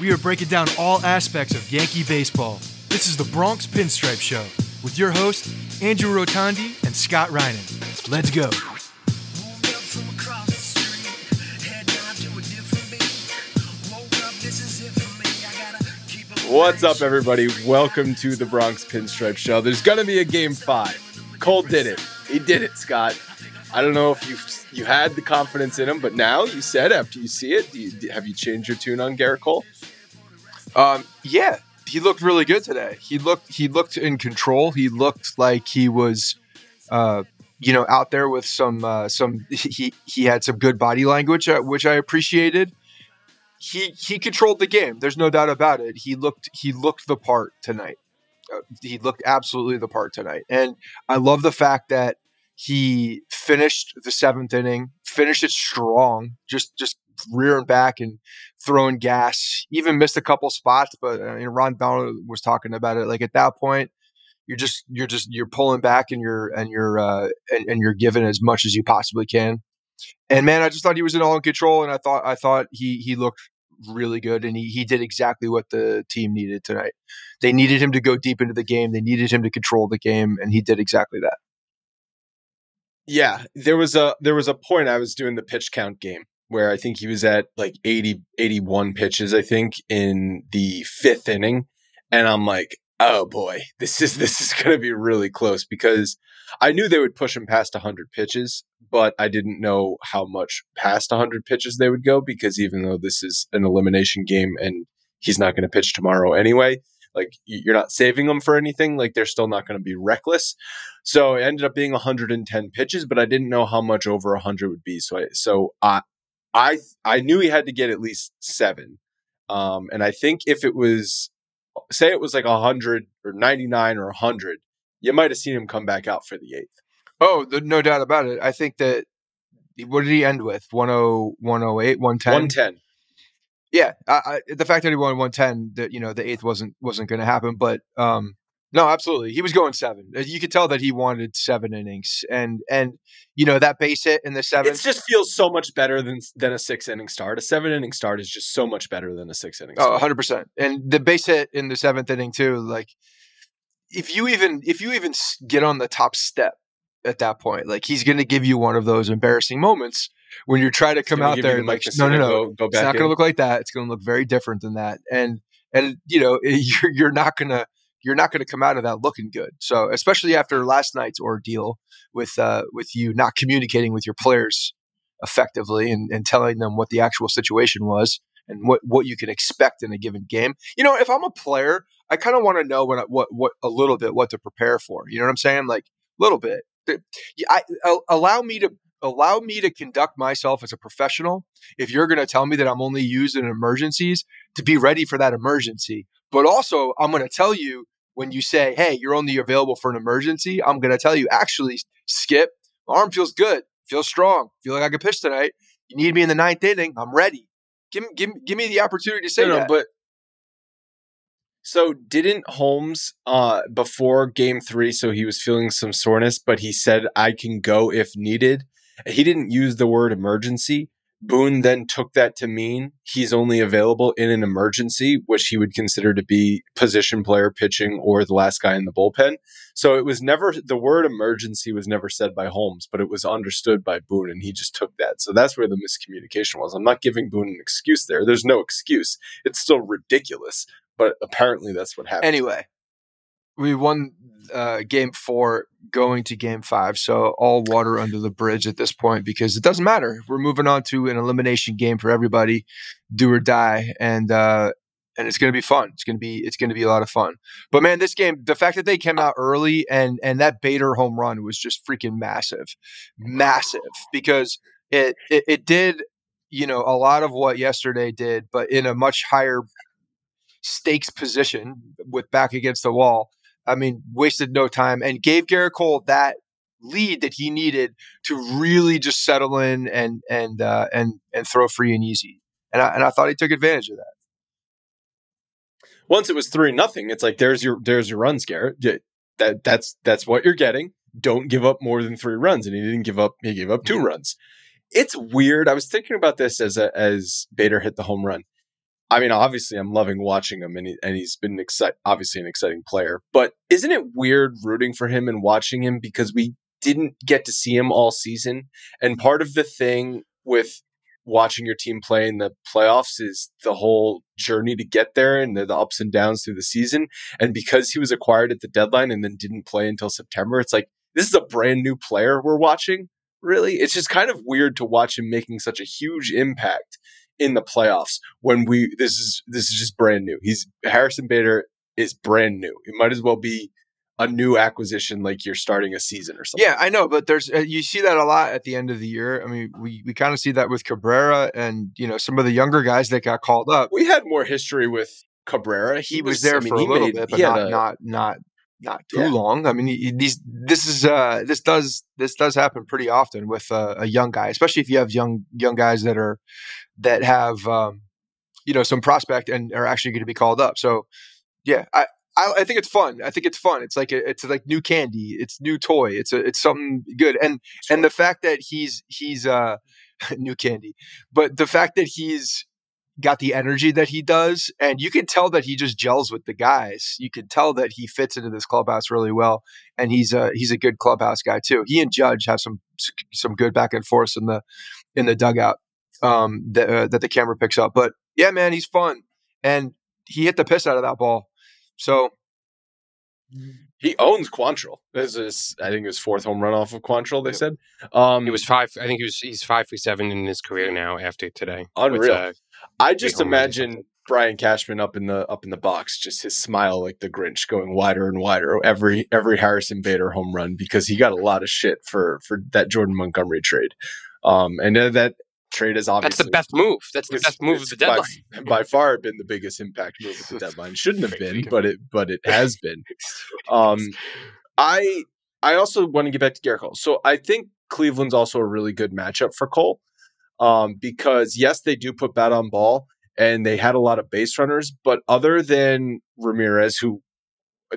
We are breaking down all aspects of Yankee baseball. This is the Bronx Pinstripe Show with your hosts, Andrew Rotondi and Scott Reinen. Let's go. What's up, everybody? Welcome to the Bronx Pinstripe Show. There's going to be a game five. Cole did it. He did it, Scott. I don't know if you you had the confidence in him, but now you said after you see it, you, have you changed your tune on Gerrit Cole? Um, yeah, he looked really good today. He looked he looked in control. He looked like he was, uh, you know, out there with some uh, some. He he had some good body language, uh, which I appreciated. He he controlled the game. There's no doubt about it. He looked he looked the part tonight. Uh, he looked absolutely the part tonight, and I love the fact that he finished the seventh inning, finished it strong, just just rearing back and throwing gas. Even missed a couple spots, but uh, you know, Ron Bauer was talking about it. Like at that point, you're just you're just you're pulling back and you're and you're uh, and, and you're giving as much as you possibly can. And man, I just thought he was in all in control, and I thought I thought he he looked really good, and he he did exactly what the team needed tonight. They needed him to go deep into the game. They needed him to control the game, and he did exactly that. Yeah, there was a there was a point I was doing the pitch count game where I think he was at like 80, 81 pitches, I think, in the fifth inning. And I'm like, oh boy, this is this is gonna be really close because I knew they would push him past 100 pitches, but I didn't know how much past 100 pitches they would go because even though this is an elimination game and he's not going to pitch tomorrow anyway, like you're not saving them for anything, like they're still not going to be reckless. So it ended up being 110 pitches, but I didn't know how much over 100 would be. So I, so I I I knew he had to get at least seven, um, and I think if it was, say, it was like hundred or ninety nine or hundred, you might have seen him come back out for the eighth. Oh, no doubt about it. I think that what did he end with? 10, 108, 110? 110. Yeah, I, I, the fact that he won 110, that you know the eighth wasn't wasn't going to happen, but um, no, absolutely. He was going seven. Uh, you could tell that he wanted seven innings, and and you know that base hit in the seventh. It just feels so much better than than a six inning start. A seven inning start is just so much better than a six inning. Oh, 100 percent. And the base hit in the seventh inning too. Like if you even if you even get on the top step at that point, like he's going to give you one of those embarrassing moments when you're trying to come out there and like no no no, go, go it's not going to look like that. It's going to look very different than that. And and you know you're you're not going to you're not going to come out of that looking good. So especially after last night's ordeal with uh, with you not communicating with your players effectively and, and telling them what the actual situation was and what, what you can expect in a given game. You know, if I'm a player, I kind of want to know what what what a little bit what to prepare for. You know what I'm saying? Like a little bit. I, I allow me to allow me to conduct myself as a professional. If you're going to tell me that I'm only used in emergencies, to be ready for that emergency. But also, I'm going to tell you when you say, hey, you're only available for an emergency, I'm going to tell you, actually, Skip, my arm feels good, feels strong, feel like I can pitch tonight. You need me in the ninth inning, I'm ready. Give, give, give me the opportunity to say no, no, that. but so didn't Holmes uh before game three, so he was feeling some soreness, but he said I can go if needed. He didn't use the word emergency. Boone then took that to mean he's only available in an emergency, which he would consider to be position player pitching or the last guy in the bullpen. So it was never the word emergency was never said by Holmes, but it was understood by Boone, and he just took that. So that's where the miscommunication was. I'm not giving Boone an excuse there. There's no excuse. It's still ridiculous, but apparently that's what happened. Anyway, we won uh, game four, going to game five. So all water under the bridge at this point because it doesn't matter. We're moving on to an elimination game for everybody, do or die, and uh, and it's going to be fun. It's going to be it's going to be a lot of fun. But man, this game, the fact that they came out early and and that Bader home run was just freaking massive, massive because it it, it did you know a lot of what yesterday did, but in a much higher stakes position with back against the wall. I mean, wasted no time and gave Gerrit Cole that lead that he needed to really just settle in and and uh, and and throw free and easy. And I, and I thought he took advantage of that. Once it was three nothing, it's like there's your there's your runs, Garrett. That that's that's what you're getting. Don't give up more than three runs, and he didn't give up. He gave up two runs. It's weird. I was thinking about this as a, as Bader hit the home run. I mean, obviously, I'm loving watching him, and he, and he's been excite, obviously an exciting player. But isn't it weird rooting for him and watching him because we didn't get to see him all season? And part of the thing with watching your team play in the playoffs is the whole journey to get there and the, the ups and downs through the season. And because he was acquired at the deadline and then didn't play until September, it's like this is a brand new player we're watching. Really, it's just kind of weird to watch him making such a huge impact in the playoffs when we this is this is just brand new. He's Harrison Bader is brand new. It might as well be a new acquisition like you're starting a season or something. Yeah, I know, but there's uh, you see that a lot at the end of the year. I mean, we we kind of see that with Cabrera and you know some of the younger guys that got called up. We had more history with Cabrera. He, he was, was, there I mean, for a little made, bit, but not, a, not not not too yeah. long. I mean, he, these this is uh this does this does happen pretty often with uh, a young guy, especially if you have young young guys that are that have um, you know some prospect and are actually going to be called up. So yeah, I, I, I think it's fun. I think it's fun. It's like a, it's like new candy. It's new toy. It's a it's something good. And and the fact that he's he's uh new candy, but the fact that he's got the energy that he does, and you can tell that he just gels with the guys. You can tell that he fits into this clubhouse really well, and he's a he's a good clubhouse guy too. He and Judge have some some good back and forth in the in the dugout um, that uh, that the camera picks up. But yeah, man, he's fun, and he hit the piss out of that ball. So he owns Quantrill. This is, I think, his fourth home run off of Quantrill. They said um, he was five. I think he was he's five for seven in his career now after today. Unreal. With, uh, I just imagine Brian Cashman up in the up in the box, just his smile like the Grinch, going wider and wider every every Harrison Bader home run because he got a lot of shit for for that Jordan Montgomery trade. Um, and that trade is obviously that's the best move. That's the best move of the deadline. By, by, far, been the biggest impact move of the deadline. Shouldn't have been, but it but it has been. Um, I I also want to get back to Gerrit Cole. So I think Cleveland's also a really good matchup for Cole, um, because yes, they do put bat on ball and they had a lot of base runners, but other than Ramirez, who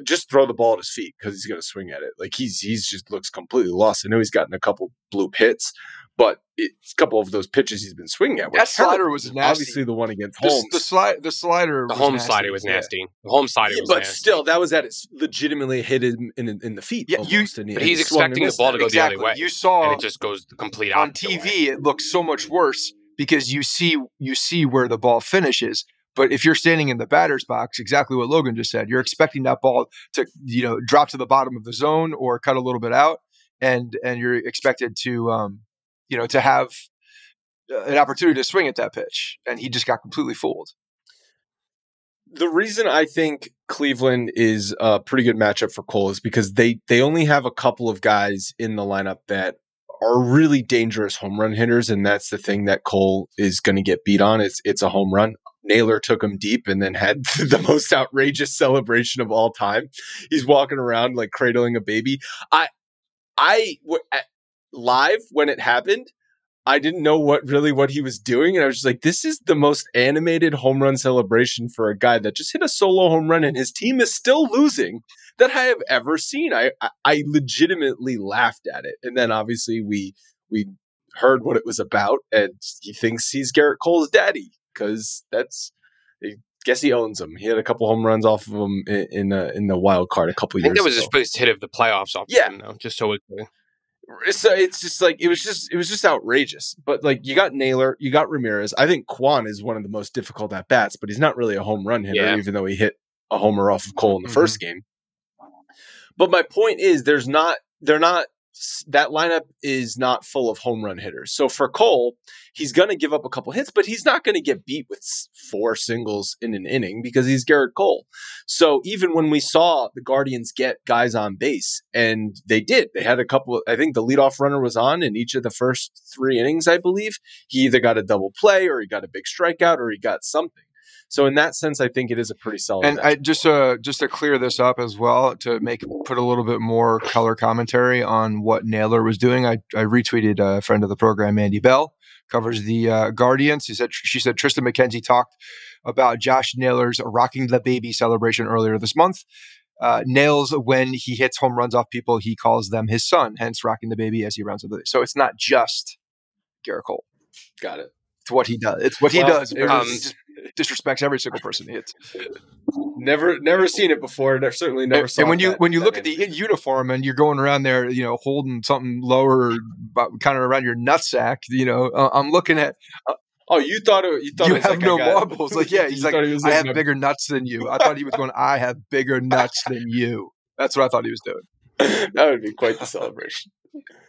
just throw the ball at his feet because he's going to swing at it. Like he's he's just looks completely lost. I know he's gotten a couple bloop hits, but it's a couple of those pitches he's been swinging at. That slider was nasty. Obviously, the one against Holmes. The, the, sli- the slider. The home slider was nasty. Yeah. The home slider yeah, was but nasty. still, that was at its legitimately hit him in, in, in the feet. Yeah, you, and he, but he's expecting the ball to go exactly. the other way. You saw, and it just goes the complete on TV. Way. It looks so much worse because you see you see where the ball finishes. But if you're standing in the batter's box, exactly what Logan just said, you're expecting that ball to you know drop to the bottom of the zone or cut a little bit out, and and you're expected to um, you know to have uh, an opportunity to swing at that pitch, and he just got completely fooled. The reason I think Cleveland is a pretty good matchup for Cole is because they they only have a couple of guys in the lineup that are really dangerous home run hitters, and that's the thing that Cole is going to get beat on. It's it's a home run. Naylor took him deep and then had the most outrageous celebration of all time. He's walking around like cradling a baby. I, I live when it happened, I didn't know what really what he was doing, and I was just like, "This is the most animated home run celebration for a guy that just hit a solo home run, and his team is still losing that I have ever seen." I I, I legitimately laughed at it, and then obviously we we heard what it was about, and he thinks he's Gerrit Cole's daddy because that's. I guess he owns him. He had a couple home runs off of him in in, uh, in the wild card a couple I years think that was ago. his first hit of the playoffs off Yeah. him, though, just so it's clear. So it's just like it was just it was just outrageous. But like you got Naylor, you got Ramirez. I think Quan is one of the most difficult at bats, but he's not really a home run hitter, Yeah. even though he hit a homer off of Cole in the Mhm. first game. But my point is, there's not they're not that lineup is not full of home run hitters. So for Cole, he's going to give up a couple hits, but he's not going to get beat with four singles in an inning because he's Gerrit Cole. So even when we saw the Guardians get guys on base, and they did, they had a couple. I think the leadoff runner was on in each of the first three innings, I believe. He either got a double play, or he got a big strikeout, or he got something. So in that sense, I think it is a pretty solid. And. I just uh just to clear this up as well to make put a little bit more color commentary on what Naylor was doing. I, I retweeted a friend of the program, Mandy Bell, covers the uh, Guardians. He said she said Triston McKenzie talked about Josh Naylor's rocking the baby celebration earlier this month. Uh, nails when he hits home runs off people, he calls them his son, hence rocking the baby as he rounds up the So it's not just Gerrit Cole. got it. It's what he does. It's what he does. it was- he just disrespects every single person he hits. Never, never seen it before. Never, certainly never and, saw. and when you that- when you that look at the many. uniform and you're going around there, you know, holding something lower, kind of around your nutsack, you know, uh, I'm looking at oh, you thought it, you thought you it was have like I no got- marbles. Like, yeah, he's like, he was I have my- bigger nuts than you. I thought he was going, I have bigger nuts than you. That's what I thought he was doing. that would be quite the celebration.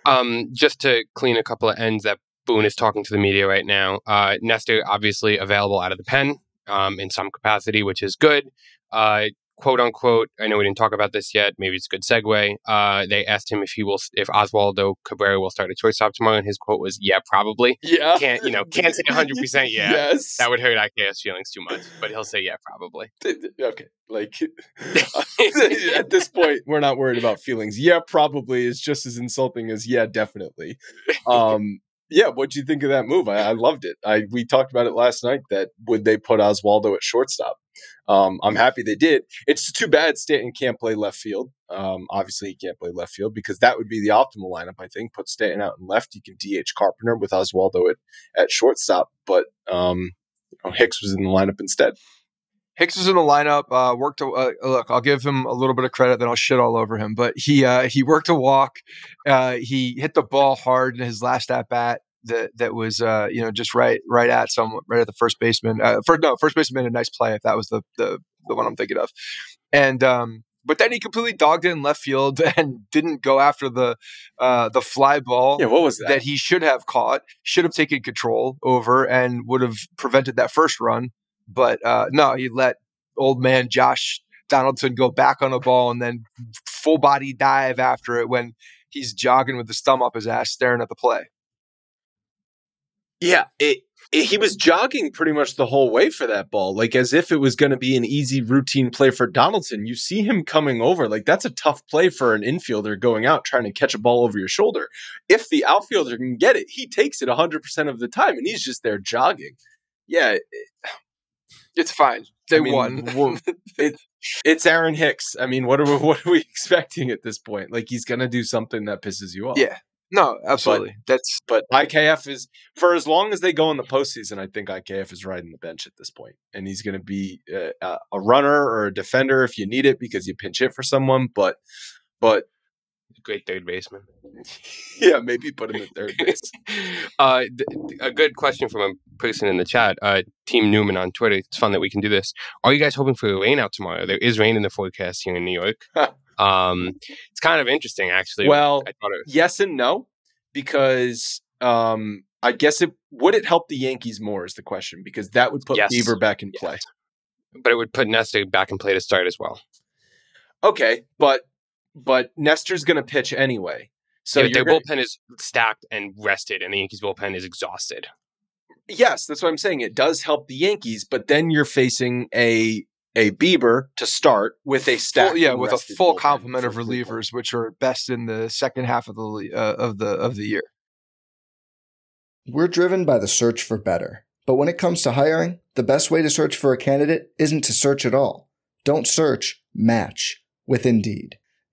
Um, just to clean a couple of ends that Boone is talking to the media right now. Uh, Nestor obviously available out of the pen um, in some capacity, which is good. Uh, quote unquote. I know we didn't talk about this yet. Maybe it's a good segue. Uh, they asked him if he will, if Oswaldo Cabrera will start at shortstop tomorrow, and his quote was, "Yeah, probably." Yeah, Can't you know? Can't say 100 percent. Yeah, Yes, that would hurt IKS feelings too much, but he'll say, "Yeah, probably." okay. Like at this point, we're not worried about feelings. Yeah, probably is just as insulting as yeah, definitely. Um, yeah, what'd you think of that move? I, I loved it. I we talked about it last night. That would they put Oswaldo at shortstop? Um, I'm happy they did. It's too bad Stanton can't play left field. Um, obviously, he can't play left field because that would be the optimal lineup. I think put Stanton out in left. You can DH Carpenter with Oswaldo at, at shortstop, but um, you know, Hicks was in the lineup instead. Hicks was in the lineup. Uh, worked. A, uh, look, I'll give him a little bit of credit, then I'll shit all over him. But he uh, he worked a walk. Uh, he hit the ball hard in his last at bat. That that was uh, you know just right right at some right at the first baseman. Uh, first no first baseman made a nice play if that was the the the one I'm thinking of. And um, but then he completely dogged it in left field and didn't go after the uh, the fly ball Yeah, what was that? that he should have caught, should have taken control over, and would have prevented that first run. But uh, no, he let old man Josh Donaldson go back on a ball and then full body dive after it when he's jogging with his thumb up his ass, staring at the play. Yeah, it, it- he was jogging pretty much the whole way for that ball, like as if it was going to be an easy routine play for Donaldson. You see him coming over, like that's a tough play for an infielder going out trying to catch a ball over your shoulder. If the outfielder can get it, he takes it 100% of the time and he's just there jogging. Yeah, It's fine. They I mean, won. it, it's Aaron Hicks. I mean, what are we, what are we expecting at this point? Like he's going to do something that pisses you off. Yeah. No, absolutely. That's But IKF is for as long as they go in the postseason. I think IKF is riding the bench at this point, and he's going to be uh, a, a runner or a defender if you need it because you pinch it for someone. But, but Great third baseman. yeah, maybe put him at third base. uh, th- a good question from a person in the chat, uh, Team Newman on Twitter. It's fun that we can do this. Are you guys hoping for a rain out tomorrow? There is rain in the forecast here in New York. um, it's kind of interesting, actually. well, I thought it, yes and no, because um, I guess it would it help the Yankees more is the question because that would put Yes. Bieber back in Yes. play. but it would put Nestor back in play to start as well. Okay, but but Nestor's going to pitch anyway. So So you're their gonna- bullpen is stacked and rested, and the Yankees bullpen is exhausted. yes, that's what I'm saying. It does help the Yankees, but then you're facing a a Bieber to start with a stack. full, yeah, with a full complement of relievers, which are best in the second half of the uh, of the of the year. We're driven by the search for better. But when it comes to hiring, the best way to search for a candidate isn't to search at all. Don't search, match with Indeed.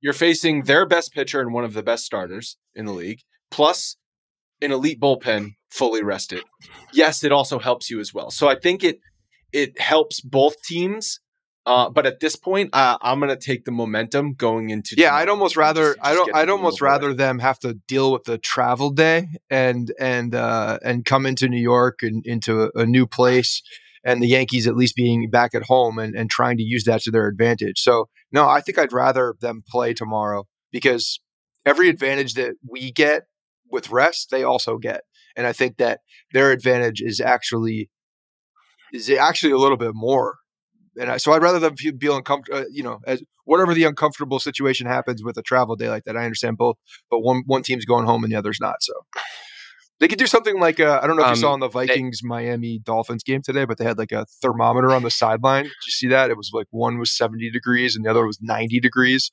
You're facing their best pitcher and one of the best starters in the league, plus an elite bullpen fully rested. Yes, it also helps you as well. So I think it it helps both teams. Uh, but at this point, uh, I'm gonna take the momentum going into. Yeah, I'd almost rather I don't I'd almost rather them have to deal with the travel day and and uh, and come into New York and into a, a new place and the Yankees at least being back at home and, and trying to use that to their advantage. So, no, I think I'd rather them play tomorrow because every advantage that we get with rest, they also get. And I think that their advantage is actually is actually a little bit more. And I, so I'd rather them be uncomfortable, uh, you know, as whatever the uncomfortable situation happens with a travel day like that. I understand both, but one one team's going home and the other's not. So they could do something like uh, I don't know if um, you saw in the Vikings they, Miami Dolphins game today, but they had like a thermometer on the sideline. Did you see that? It was like one was seventy degrees and the other was ninety degrees.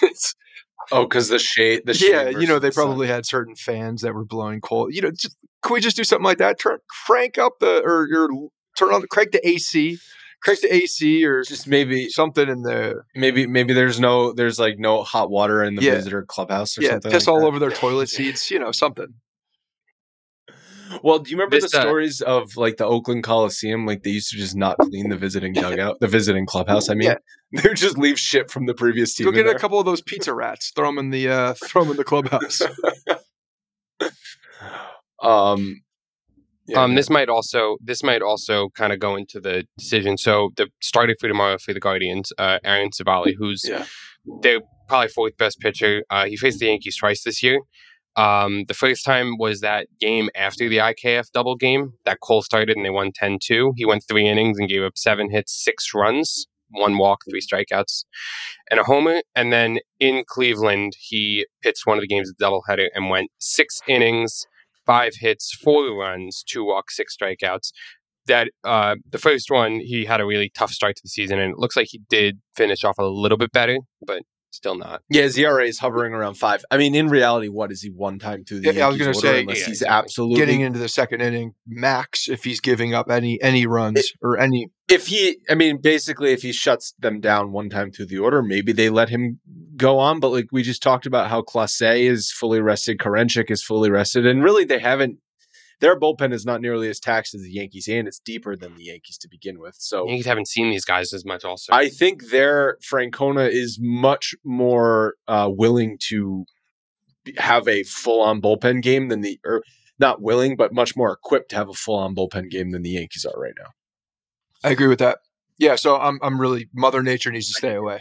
oh, because the shade, the shade yeah, you know they the probably sun. had certain fans that were blowing cold. You know, just, can we just do something like that? Turn crank up the or, or turn on the crank the AC crank the AC or just maybe something in the maybe maybe there's no there's like no hot water in the yeah. visitor clubhouse or yeah, something. Piss like all that. over their toilet seats, you know, something. Well, do you remember this, the uh, stories uh, of like the Oakland Coliseum? Like they used to just not clean the visiting dugout, the visiting clubhouse. I mean, yeah. they would just leave shit from the previous team. Go get a couple of those pizza rats, throw them in the uh, throw them in the clubhouse. um, yeah, um, this might also this might also kind of go into the decision. So the starting for tomorrow for the Guardians, uh, Aaron Civale, who's yeah. they're probably fourth best pitcher. Uh, he faced the Yankees twice this year. Um, the first time was that game after the IKF double game that Cole started and they won 10 2. He went three innings and gave up seven hits, six runs, one walk, three strikeouts, and a homer. And then in Cleveland, he pitched one of the games the doubleheader and went six innings, five hits, four runs, two walks, six strikeouts. That uh, the first one, he had a really tough start to the season, and it looks like he did finish off a little bit better, but still not. Yeah, ERA is hovering around five. I mean, in reality, what is he one time through the? Yeah, I was going to say, unless yeah, he's absolutely getting into the second inning max if he's giving up any any runs or any. If he, I mean, basically, if he shuts them down one time through the order, maybe they let him go on. But like we just talked about, how Clase is fully rested, Karinchak is fully rested, and really they haven't their bullpen is not nearly as taxed as the Yankees, and it's deeper than the Yankees to begin with. So Yankees haven't seen these guys as much. Also, I think their Francona is much more uh, willing to have a full-on bullpen game than the or not willing, but much more equipped to have a full-on bullpen game than the Yankees are right now. I agree with that. Yeah, so I'm I'm really Mother Nature needs to stay away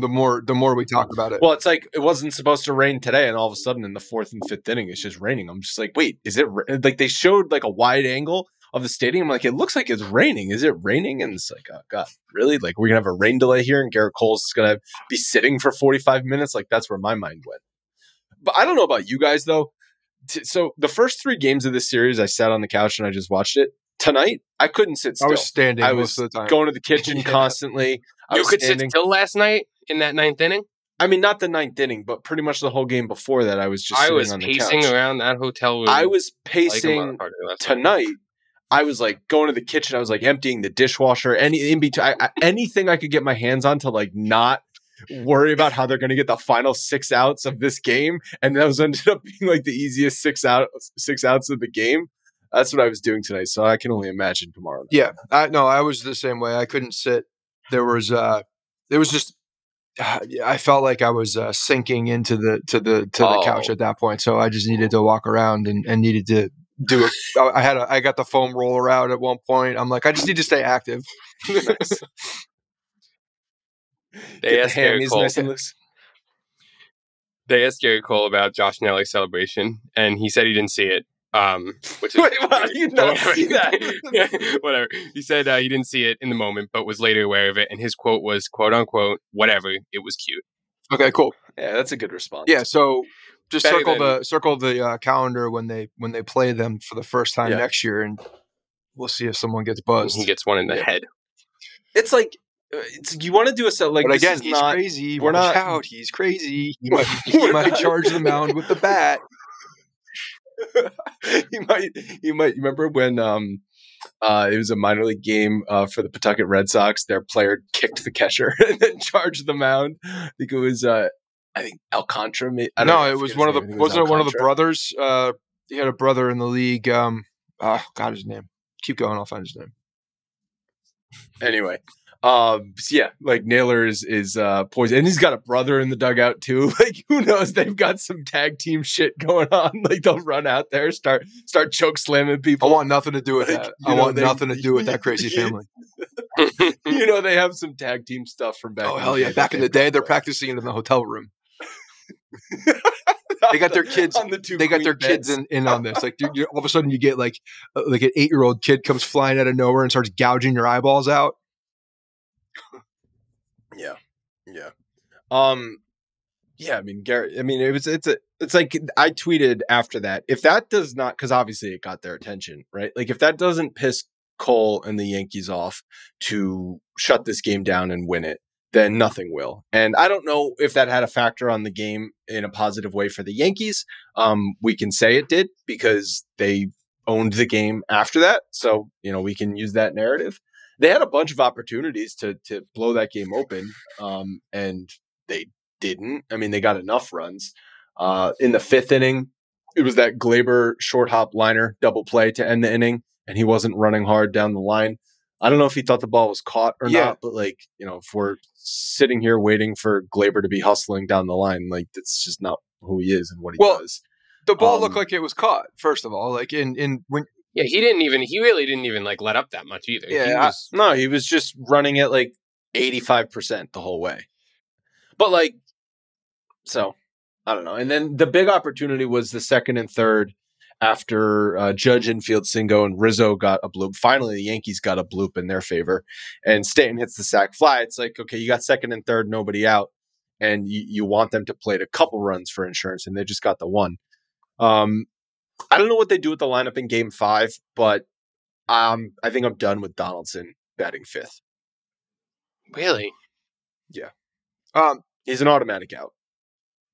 the more the more we talk about it. Well, it's like it wasn't supposed to rain today, and all of a sudden in the fourth and fifth inning, it's just raining. I'm just like, wait, is it ra-? like they showed like a wide angle of the stadium? I'm like, it looks like it's raining. Is it raining? And it's like, oh god, really? Like we're gonna have a rain delay here, and Gerrit Cole's gonna be sitting for 45 minutes. Like that's where my mind went. But I don't know about you guys though. So the first three games of this series, I sat on the couch and I just watched it tonight, I couldn't sit still. I was standing. I was going to the kitchen yeah. constantly. I you could standing. sit still last night. In that ninth inning? I mean, not the ninth inning, but pretty much the whole game before that. I was just I sitting was on the pacing couch. around that hotel room. I was pacing motherfucker last night. tonight. I was like going to the kitchen. I was like emptying the dishwasher. Any in between, I, I, anything I could get my hands on to like not worry about how they're going to get the final six outs of this game, and those ended up being like the easiest six out six outs of the game. That's what I was doing tonight. So I can only imagine tomorrow. night. Yeah, I no, I was the same way. I couldn't sit. There was uh there was just I felt like I was uh, sinking into the to the to the couch Oh. at that point. So I just needed to walk around and, and needed to do it. I had a I got the foam roller out at one point. I'm like I just need to stay active. They Get asked the Gerrit Cole. nice. They asked Gerrit Cole about Josh Naylor's celebration, and he said he didn't see it. Um, which is Wait, how you not see that? Whatever. He said uh, he didn't see it in the moment, but was later aware of it, and his quote was "quote unquote whatever." It was cute. Okay, cool. Yeah, that's a good response. Yeah, so just Better circle than- the circle the uh, calendar when they when they play them for the first time Yeah. next year, and we'll see if someone gets buzzed. He gets one in the Yeah. head. it's like uh, it's, you want to do a set like but this again, is he's not, crazy. we're Watch not- out, he's crazy. He might, he might charge the mound with the bat. you might you might remember when um uh it was a minor league game uh for the Pawtucket Red Sox their player kicked the catcher and then charged the mound I think it was uh I think Alcantara may- I don't know, No, I it was one of the. I wasn't it one of the brothers? Uh, he had a brother in the league. Um, oh, God, his name. Keep going. I'll find his name. anyway um so yeah like Naylor is is uh poison and he's got a brother in the dugout too like who knows they've got some tag team shit going on like they'll run out there start start choke slamming people. I want nothing to do with Like, that. I know, want they- nothing to do with that crazy family. you know they have some tag team stuff from back oh hell yeah! Back in the day, they're practicing in the hotel room. They got their kids- on the two They got their queen kids in, in on this. Like all of a sudden, you get like uh, like an eight year old kid comes flying out of nowhere and starts gouging your eyeballs out. Yeah, yeah, um, yeah. I mean, Gerrit. I mean, it was. It's a. It's like I tweeted after that. If that does not, because obviously it got their attention, right? Like if that doesn't piss Cole and the Yankees off to shut this game down and win it, then nothing will. And I don't know if that had a factor on the game in a positive way for the Yankees. Um, we can say it did because they owned the game after that. So, you know, we can use that narrative. They had a bunch of opportunities to to blow that game open. Um, and they didn't. I mean, they got enough runs. Uh, in the fifth inning, it was that Gleyber short hop liner double play to end the inning, and he wasn't running hard down the line. I don't know if he thought the ball was caught or Yeah. not, but like, you know, if we're sitting here waiting for Gleyber to be hustling down the line, like that's just not who he is and what he Well, does. The ball Um, looked like it was caught. First of all, like in in when Yeah, he didn't even. He really didn't even like let up that much either. He Yeah, I- No, he was just running at like 85% the whole way. But like, so I don't know. And then the big opportunity was the second and third after uh, Judge Infield Singo and Rizzo got a bloop. Finally, the Yankees got a bloop in their favor, and Stanton hits the sack fly. It's like, okay, you got second and third, nobody out, and you, you want them to play a couple runs for insurance, and they just got the one. Um, I don't know what they do with the lineup in Game Five, but um, I think I'm done with Donaldson batting fifth. really. Yeah. Um He's an automatic out.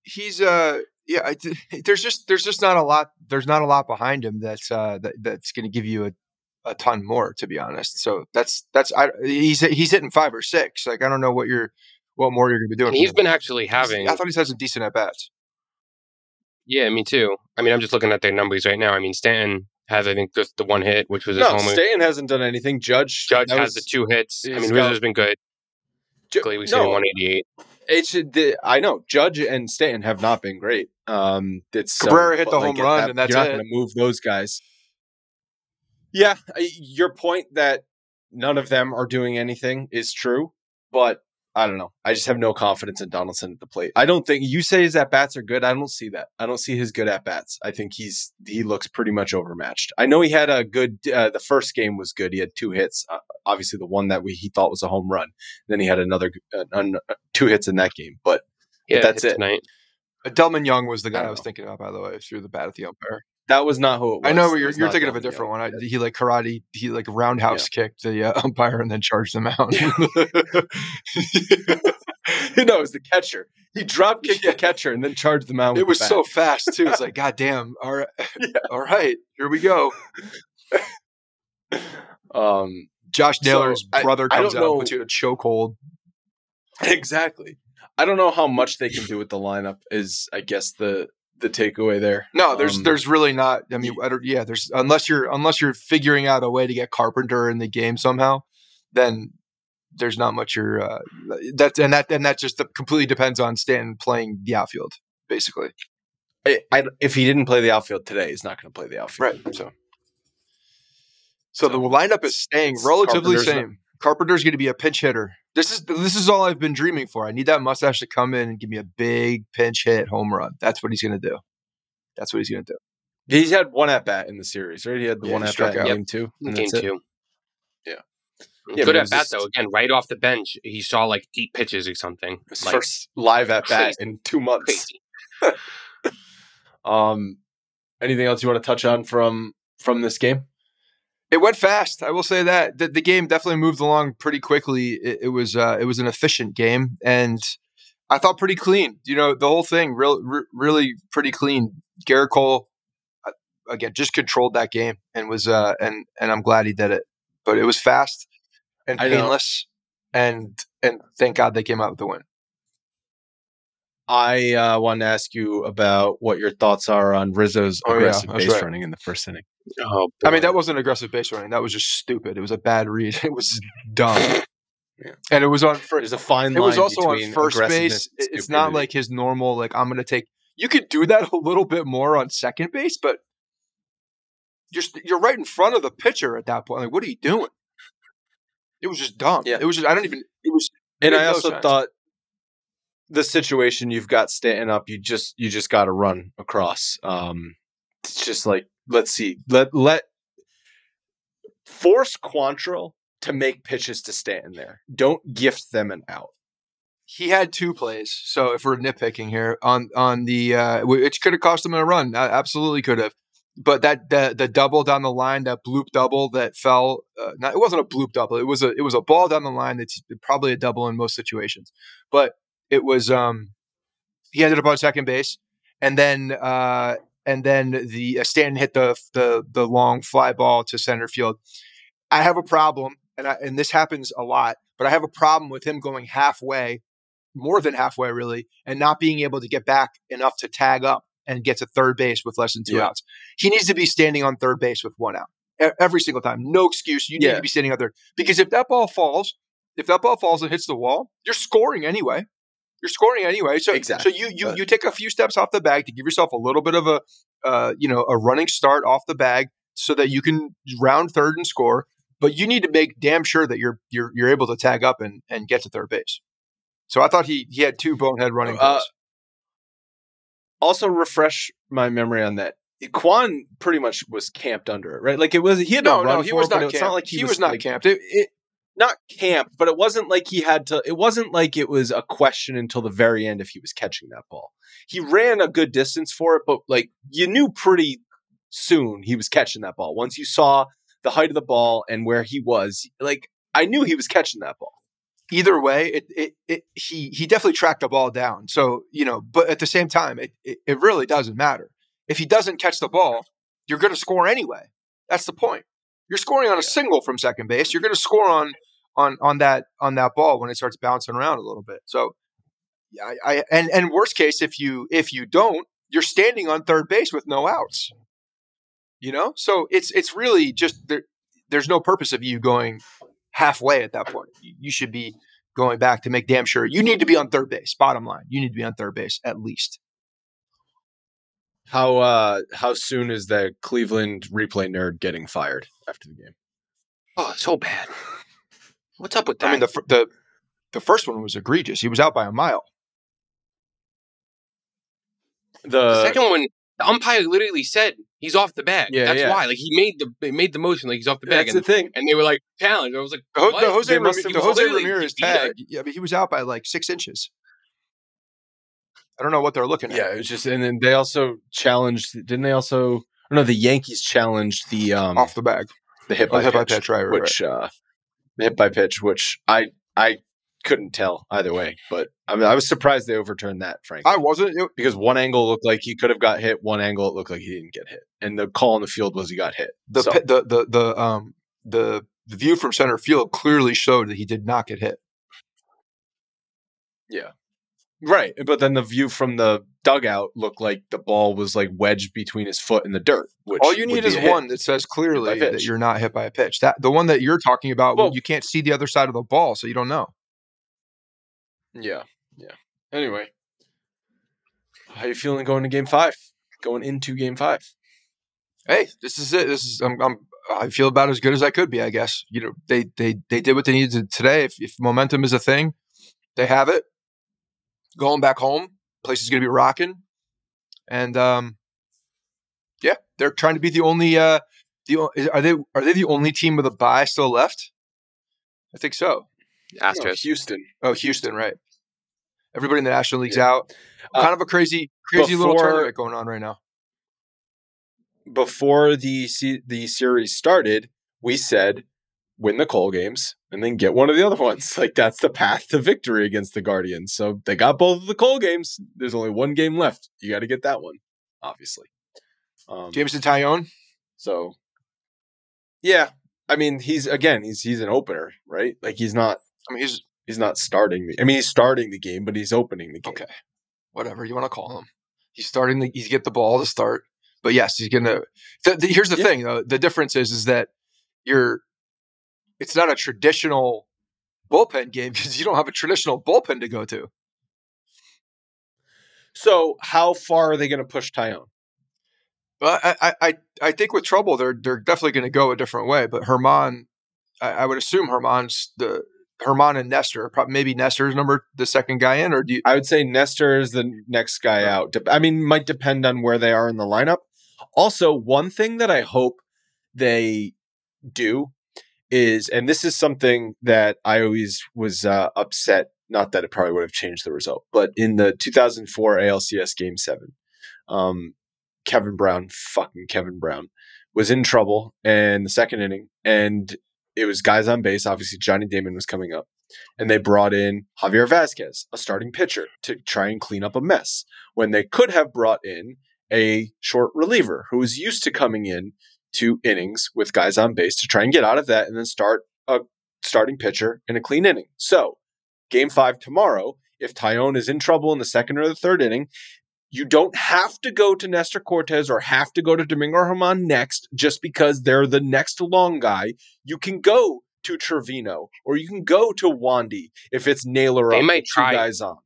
he's uh yeah I, there's just there's just not a lot there's not a lot behind him that's uh that, that's going to give you a, a ton more to be honest so that's that's I, he's he's hitting five or six like I don't know what you're what more you're going to be doing he's been actually He's- having. I thought he's had some decent at bats Yeah, me too. I mean, I'm just looking at their numbers right now. I mean, Stanton has, I think, just the one hit, which was his No, homer. Stanton hasn't done anything. Judge Judge has was- the two hits. I mean, Rizzo's been good. Ju- we've no, seen 188. It's the, I know Judge and Stanton have not been great. Um, it's so- Cabrera hit the like, home run, that- and that's you're not going to move those guys. Yeah, your point that none of them are doing anything is true, but I don't know. I just have no confidence in Donaldson at the plate. I don't think you say his at bats are good. I don't see that. I don't see his good at bats. I think he's he looks pretty much overmatched. I know he had a good. Uh, the first game was good. He had two hits. Uh, obviously, the one that we he thought was a home run. Then he had another uh, an- uh, two hits in that game. But Yeah, that's it. tonight. Uh, Delmon Young was the guy I, don't was know. thinking of by the way through the bat at the umpire that was not who it was. I know you're, you're thinking of a different one I, he like karate he like roundhouse kicked the uh, umpire and then charged them out no, it was the catcher. He drop kicked the catcher and then charged the mound. It was so fast too. It's like, God damn! All right, all right, here we go. Um, Josh So, Naylor's I- brother I comes don't out, know- and puts you in a chokehold. exactly. I don't know how much they can do with the lineup. Is I guess the the takeaway there. No, there's Um, there's really not. I mean, I don't, yeah, there's unless you're unless you're figuring out a way to get Carpenter in the game somehow, then there's not much. You're uh, that and that and that just completely depends on Stanton playing the outfield, basically. I, I, if he didn't play the outfield today, he's not going to play the outfield. Right. So, so the lineup is staying relatively Carpenter's same. Carpenter's going to be a pinch hitter. This is this is all I've been dreaming for. I need that mustache to come in and give me a big pinch hit home run. That's what he's going to do. That's what he's going to do. He's had one at bat in the series, right? He had the Yeah, one at struck bat in out. game two. and Game that's it. two. Yeah. Yeah, Good at was bat just- though. Again, right off the bench, he saw like eight pitches or something. His Like, first live at bat in two months. Um, anything else you want to touch on from from this game? It went fast. I will say that the, the game definitely moved along pretty quickly. It, it was uh, it was an efficient game, and I thought pretty clean. You know, the whole thing real, re- really pretty clean. Gerrit Cole uh, again just controlled that game and was uh, and and I'm glad he did it. But it was fast and painless, and and thank God they came out with the win. I uh, want to ask you about what your thoughts are on Rizzo's Oh, aggressive that's base right. running in the first inning. Oh, I mean, that wasn't aggressive base running. That was just stupid. It was a bad read. It was dumb. Yeah. And it was on first. There's a fine line. It was also on first base. It's not like his normal, like, I'm going to take. You could do that a little bit more on second base, but you're, you're right in front of the pitcher at that point. Like, what are you doing? It was just dumb. Yeah. It was just, I don't even, it was, And made I also sense. thought the situation you've got Stanton up, you just you just got to run across. Um, it's just like let's see, let let force Quantrill to make pitches to Stanton there. Don't gift them an out. he had two plays. So if we're nitpicking here on on the uh which could have cost him a run, uh, absolutely could have. But that the the double down the line, that bloop double that fell, uh, not, it wasn't a bloop double. It was a it was a ball down the line that's probably a double in most situations. But it was um he ended up on second base, and then uh and then the uh, Stanton hit the the the long fly ball to center field. I have a problem, and I, and this happens a lot, but I have a problem with him going halfway more than halfway really, and not being able to get back enough to tag up and get to third base with less than two Yeah. outs. He needs to be standing on third base with one out every single time. No excuse. You need Yeah. to be standing on there because if that ball falls, if that ball falls and hits the wall, you're scoring anyway. You're scoring anyway. So Exactly. so you you you take a few steps off the bag to give yourself a little bit of a uh, you know a running start off the bag so that you can round third and score. But you need to make damn sure that you're you're you're able to tag up and and get to third base. So I thought he he had two bonehead running Uh. Also, refresh my memory on that. Quan pretty much was camped under it, right? Like it was he had no, no, run no, he was not it's camped. not like he, he, was, not like, camped. It, it, not camp, but it wasn't like he had to. It wasn't like it was a question until the very end if he was catching that ball. He ran a good distance for it, but like you knew pretty soon he was catching that ball. Once you saw the height of the ball and where he was, like I knew he was catching that ball. either way, it, it, it he he definitely tracked the ball down. So you know, but at the same time, it it, it really doesn't matter if he doesn't catch the ball. You're going to score anyway. That's the point. You're scoring on a single from second base. You're going to score on on on that on that ball when it starts bouncing around a little bit. So, yeah, I, I and and worst case, if you if you don't, you're standing on third base with no outs. You know, so it's it's really just there. There's no purpose of you going halfway at that point. You, you should be going back to make damn sure you need to be on third base. Bottom line, you need to be on third base at least. How uh how soon is the Cleveland replay nerd getting fired after the game? oh, so bad. What's up with that? I mean, the the the first one was egregious. He was out by a mile. The, the second one, the umpire literally said he's off the bag. Yeah, That's yeah. why. Like he made the made the motion like he's off the bag, that's the thing. and they were like challenge. I was like, The, what? the Jose, They Rami- must have- the Jose Ramirez beat it. tag. Yeah, but he was out by like six inches. I don't know what they're looking at. Yeah, it was just, and then they also challenged. Didn't they also? No, the Yankees challenged the um off the bag. the hit Oh, by hit by pitch, pitch, right, right, which uh, the hit by pitch, which I I couldn't tell either way. But I mean, I was surprised they overturned that, frankly. I wasn't. It, because one angle looked like he could have got hit, one angle it looked like he didn't get hit, and the call on the field was he got hit. the, So, the the the um the the view from center field clearly showed that he did not get hit. Right, but then the view from the dugout looked like the ball was like wedged between his foot and the dirt. Which All you need is one that says clearly that you're not hit by a pitch. That the one that you're talking about, Well- you can't see the other side of the ball, so you don't know. Yeah, yeah. Anyway, how you feeling going to Game Five? Going into Game Five? Hey, this is it. This is I'm, I'm I feel about as good as I could be. I guess you know they they they did what they needed to today. If, if momentum is a thing, they have it. Going back home, place is going to be rocking, and um, yeah, they're trying to be the only. Uh, the are they are they the only team with a bye still left? I think so. No, Astros. Houston. Oh, Houston, right? Everybody in the National League's Yeah. out. Uh, kind of a crazy, crazy little before- tournament going on right now. Before the the series started, we said win the Cole games and then get one of the other ones. Like that's the path to victory against the Guardians. So they got both of the Cole games. There's only one game left. You got to get that one, obviously. Um, Jameson Taillon. So, yeah, I mean, he's again, he's he's an opener, right? Like he's not I mean, he's he's not starting. The, I mean, he's starting the game, but he's opening the game. okay. Whatever you want to call him. He's starting. The, he's get the ball to start. But yes, he's gonna. The, the, here's the Yeah. thing, though. The difference is, is that you're. It's not a traditional bullpen game because you don't have a traditional bullpen to go to. So, how far are they going to push Taillon? But I, I, I, I think with trouble, they're they're definitely going to go a different way. But Germán, I, I would assume Germán's the Germán and Nestor. Probably maybe Nestor's number the second guy in, or do you? I would say Nestor is the next guy Right. out. I mean, might depend on where they are in the lineup. Also, one thing that I hope they do is, and this is something that I always was uh, upset. Not that it probably would have changed the result, but in the 2004 ALCS Game Seven, um, Kevin Brown, fucking Kevin Brown, was in trouble in the second inning, and it was guys on base. Obviously, Johnny Damon was coming up and they brought in Javier Vázquez, a starting pitcher, to try and clean up a mess when they could have brought in a short reliever who was used to coming in to innings with guys on base to try and get out of that and then start a starting pitcher in a clean inning. So, game five tomorrow, if Taillon is in trouble in the second or the third inning, you don't have to go to Nestor Cortes or have to go to Domingo Germán next just because they're the next long guy. You can go to Trevino or you can go to Wandy if it's Naylor They up might two try- guys on.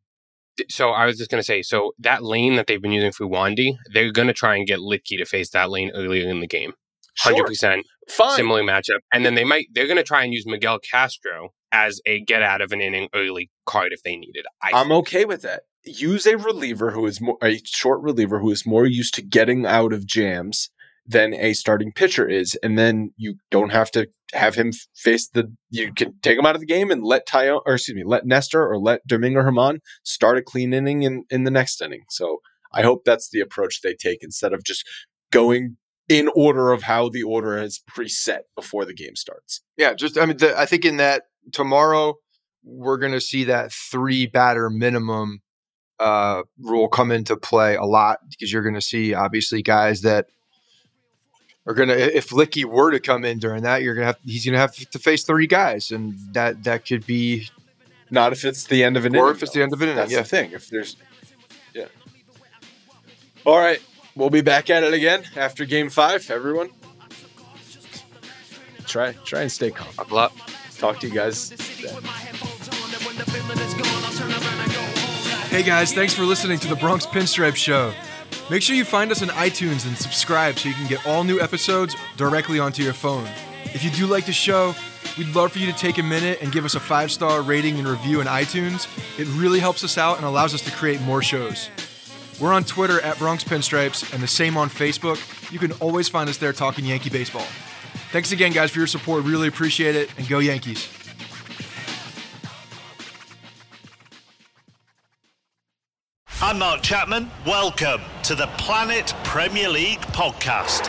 So I was just going to say, so that lane that they've been using for Wandy, they're going to try and get Luetge to face that lane earlier in the game. Hundred Sure, percent similar matchup, and then they might they're going to try and use Miguel Castro as a get out of an inning early card if they need it. I I'm okay with that. Use a reliever who is more a short reliever who is more used to getting out of jams than a starting pitcher is, and then you don't have to have him face the. You can take him out of the game and let Taillon, or excuse me, let Nestor or let Domingo Germán start a clean inning in in the next inning. So I hope that's the approach they take instead of just going in order of how the order is preset before the game starts. Yeah, just I mean, the, I think in that tomorrow we're going to see that three batter minimum uh, rule come into play a lot because you're going to see obviously guys that are going to if Luetge were to come in during that, you're going to have he's going to have to face three guys, and that that could be Not if it's the end of an or inning. if it's though. the end of an inning. That's Yeah, the thing. If there's, yeah. All right, we'll be back at it again after Game Five. Everyone, try try and stay calm. buckle up. Talk to you guys. Hey guys, thanks for listening to the Bronx Pinstripe Show. Make sure you find us on iTunes and subscribe so you can get all new episodes directly onto your phone. If you do like the show, we'd love for you to take a minute and give us a five star rating and review in iTunes. It really helps us out and allows us to create more shows. We're on Twitter at Bronx Pinstripes and the same on Facebook. You can always find us there talking Yankee baseball. Thanks again, guys, for your support. Really appreciate it, and go Yankees. I'm Mark Chapman. Welcome to the Planet Premier League podcast.